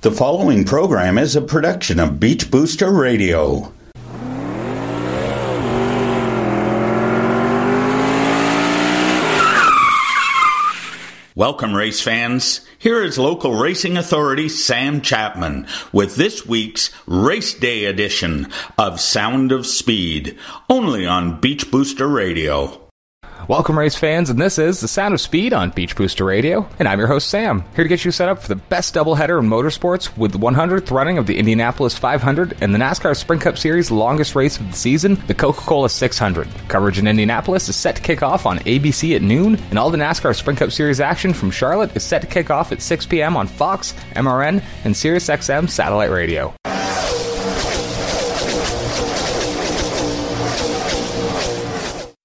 The following program is a production of Beach Booster Radio. Welcome, race fans. Here is local racing authority Sam Chapman with this week's Race Day edition of Sound of Speed, only on Beach Booster Radio. Welcome, race fans, and this is The Sound of Speed on Beach Booster Radio, and I'm your host, Sam, here to get you set up for the best doubleheader in motorsports with the 100th running of the Indianapolis 500 and the NASCAR Sprint Cup Series' longest race of the season, the Coca Cola 600. Coverage in Indianapolis is set to kick off on ABC at noon, and all the NASCAR Sprint Cup Series action from Charlotte is set to kick off at 6 p.m. on Fox, MRN, and SiriusXM satellite radio.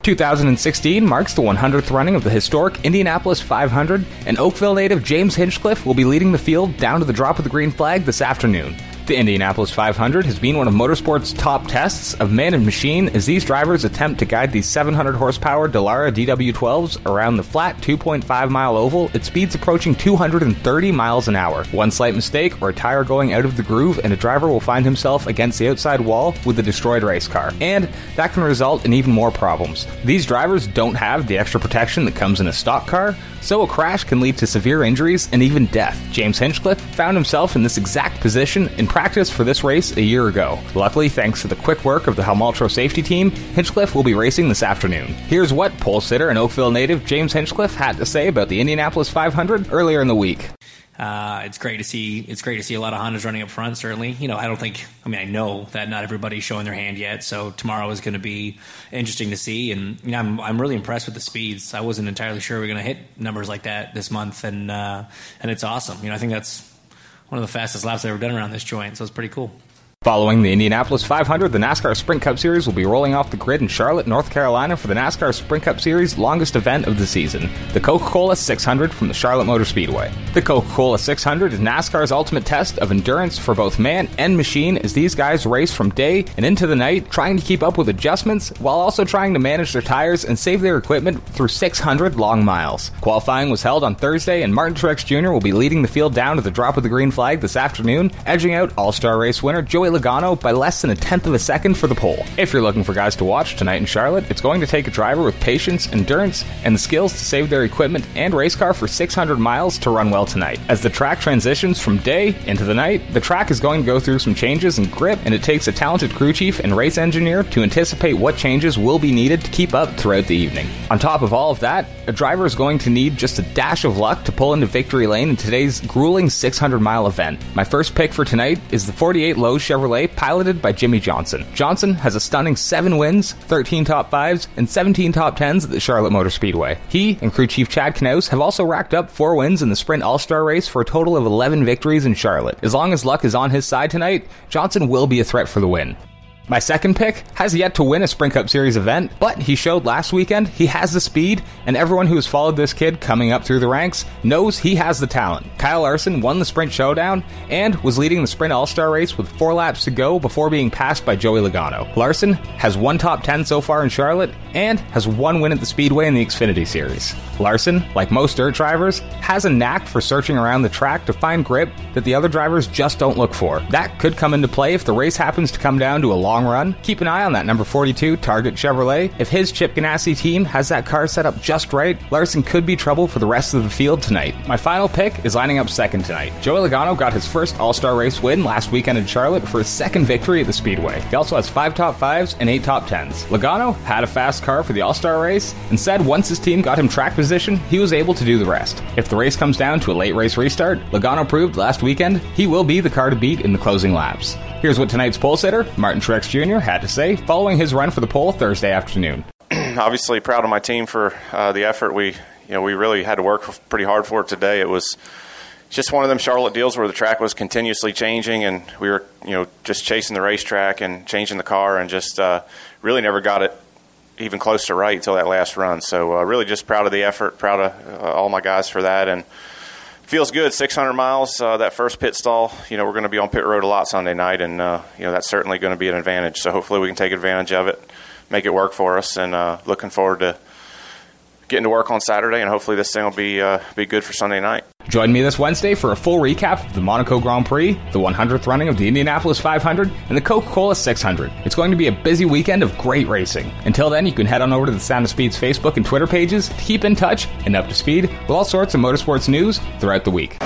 2016 marks the 100th running of the historic Indianapolis 500, and Oakville native James Hinchcliffe will be leading the field down to the drop of the green flag this afternoon. The Indianapolis 500 has been one of motorsport's top tests of man and machine as these drivers attempt to guide these 700 horsepower Dallara DW12s around the flat 2.5 mile oval at speeds approaching 230 miles an hour. One slight mistake or a tire going out of the groove and a driver will find himself against the outside wall with a destroyed race car. And that can result in even more problems. These drivers don't have the extra protection that comes in a stock car, so a crash can lead to severe injuries and even death. James Hinchcliffe found himself in this exact position in practice for this race a year ago. Luckily, thanks to the quick work of the Holmatro safety team, Hinchcliffe will be racing this afternoon. Here's what pole sitter and Oakville native James Hinchcliffe had to say about the Indianapolis 500 earlier in the week. Uh, it's great to see. It's great to see a lot of Hondas running up front. Certainly, you know, I don't think. I mean, I know that not everybody's showing their hand yet. So tomorrow is going to be interesting to see, and you know, I'm I'm really impressed with the speeds. I wasn't entirely sure we are going to hit numbers like that this month, and uh, and it's awesome. You know, I think that's one of the fastest laps I've ever done around this joint, so it's pretty cool. Following the Indianapolis 500, the NASCAR Sprint Cup Series will be rolling off the grid in Charlotte, North Carolina for the NASCAR Sprint Cup Series' longest event of the season, the Coca Cola 600 from the Charlotte Motor Speedway. The Coca Cola 600 is NASCAR's ultimate test of endurance for both man and machine as these guys race from day and into the night, trying to keep up with adjustments while also trying to manage their tires and save their equipment through 600 long miles. Qualifying was held on Thursday, and Martin Truex Jr. will be leading the field down to the drop of the green flag this afternoon, edging out All Star Race winner Joey Logano by less than a tenth of a second for the pole. If you're looking for guys to watch tonight in Charlotte, it's going to take a driver with patience, endurance, and the skills to save their equipment and race car for 600 miles to run well tonight. As the track transitions from day into the night, the track is going to go through some changes in grip, and it takes a talented crew chief and race engineer to anticipate what changes will be needed to keep up throughout the evening. On top of all of that, a driver is going to need just a dash of luck to pull into victory lane in today's grueling 600 mile event. My first pick for tonight is the 48 Lowe's Chevrolet piloted by Jimmie Johnson. Johnson has a stunning 7 wins, 13 top 5s, and 17 top 10s at the Charlotte Motor Speedway. He and crew chief Chad Knaus have also racked up 4 wins in the Sprint All Star race for a total of 11 victories in Charlotte. As long as luck is on his side tonight, Johnson will be a threat for the win. My second pick has yet to win a Sprint Cup Series event, but he showed last weekend he has the speed, and everyone who has followed this kid coming up through the ranks knows he has the talent. Kyle Larson won the Sprint Showdown and was leading the Sprint All Star race with four laps to go before being passed by Joey Logano. Larson has one top 10 so far in Charlotte and has one win at the Speedway in the Xfinity Series. Larson, like most dirt drivers, has a knack for searching around the track to find grip that the other drivers just don't look for. That could come into play if the race happens to come down to a long long run, keep an eye on that number 42 Target Chevrolet. If his Chip Ganassi team has that car set up just right, Larson could be trouble for the rest of the field tonight. My final pick is lining up second tonight. Joey Logano got his first All Star race win last weekend in Charlotte for his second victory at the Speedway. He also has five top fives and eight top tens. Logano had a fast car for the All Star race and said once his team got him track position, he was able to do the rest. If the race comes down to a late race restart, Logano proved last weekend he will be the car to beat in the closing laps. Here's what tonight's pole sitter, Martin Truex Jr., had to say following his run for the pole Thursday afternoon. Obviously, proud of my team for uh, the effort. We, you know, we really had to work pretty hard for it today. It was just one of them Charlotte deals where the track was continuously changing, and we were, you know, just chasing the racetrack and changing the car, and just uh, really never got it even close to right until that last run. So, uh, really, just proud of the effort, proud of uh, all my guys for that, and feels good. 600 miles. Uh, that first pit stall. You know, we're going to be on pit road a lot Sunday night, and uh, you know that's certainly going to be an advantage. So hopefully we can take advantage of it, make it work for us, and uh, looking forward to getting to work on Saturday, and hopefully this thing will be uh, be good for Sunday night. Join me this Wednesday for a full recap of the Monaco Grand Prix, the 100th running of the Indianapolis 500, and the Coca Cola 600. It's going to be a busy weekend of great racing. Until then, you can head on over to the Sound of Speed's Facebook and Twitter pages to keep in touch and up to speed with all sorts of motorsports news throughout the week.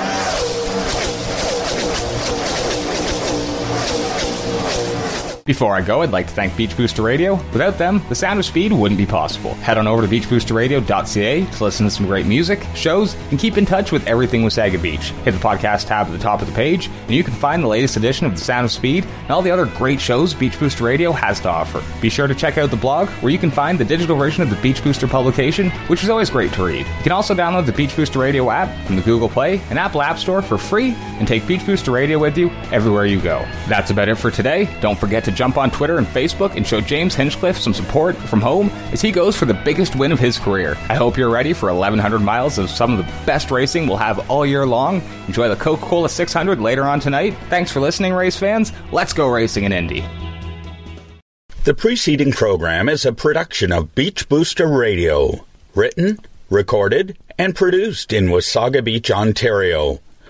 Before I go, I'd like to thank Beach Booster Radio. Without them, the sound of speed wouldn't be possible. Head on over to beachboosterradio.ca to listen to some great music, shows, and keep in touch with everything Wasaga Beach. Hit the podcast tab at the top of the page, and you can find the latest edition of The Sound of Speed and all the other great shows Beach Booster Radio has to offer. Be sure to check out the blog, where you can find the digital version of the Beach Booster publication, which is always great to read. You can also download the Beach Booster Radio app from the Google Play and Apple App Store for free and take Beach Booster Radio with you everywhere you go. That's about it for today. Don't forget to jump on Twitter and Facebook and show James Hinchcliffe some support from home as he goes for the biggest win of his career. I hope you're ready for 1,100 miles of some of the best racing we'll have all year long. Enjoy the Coca Cola 600 later on tonight. Thanks for listening, race fans. Let's go racing in Indy. The preceding program is a production of Beach Booster Radio, written, recorded, and produced in Wasaga Beach, Ontario.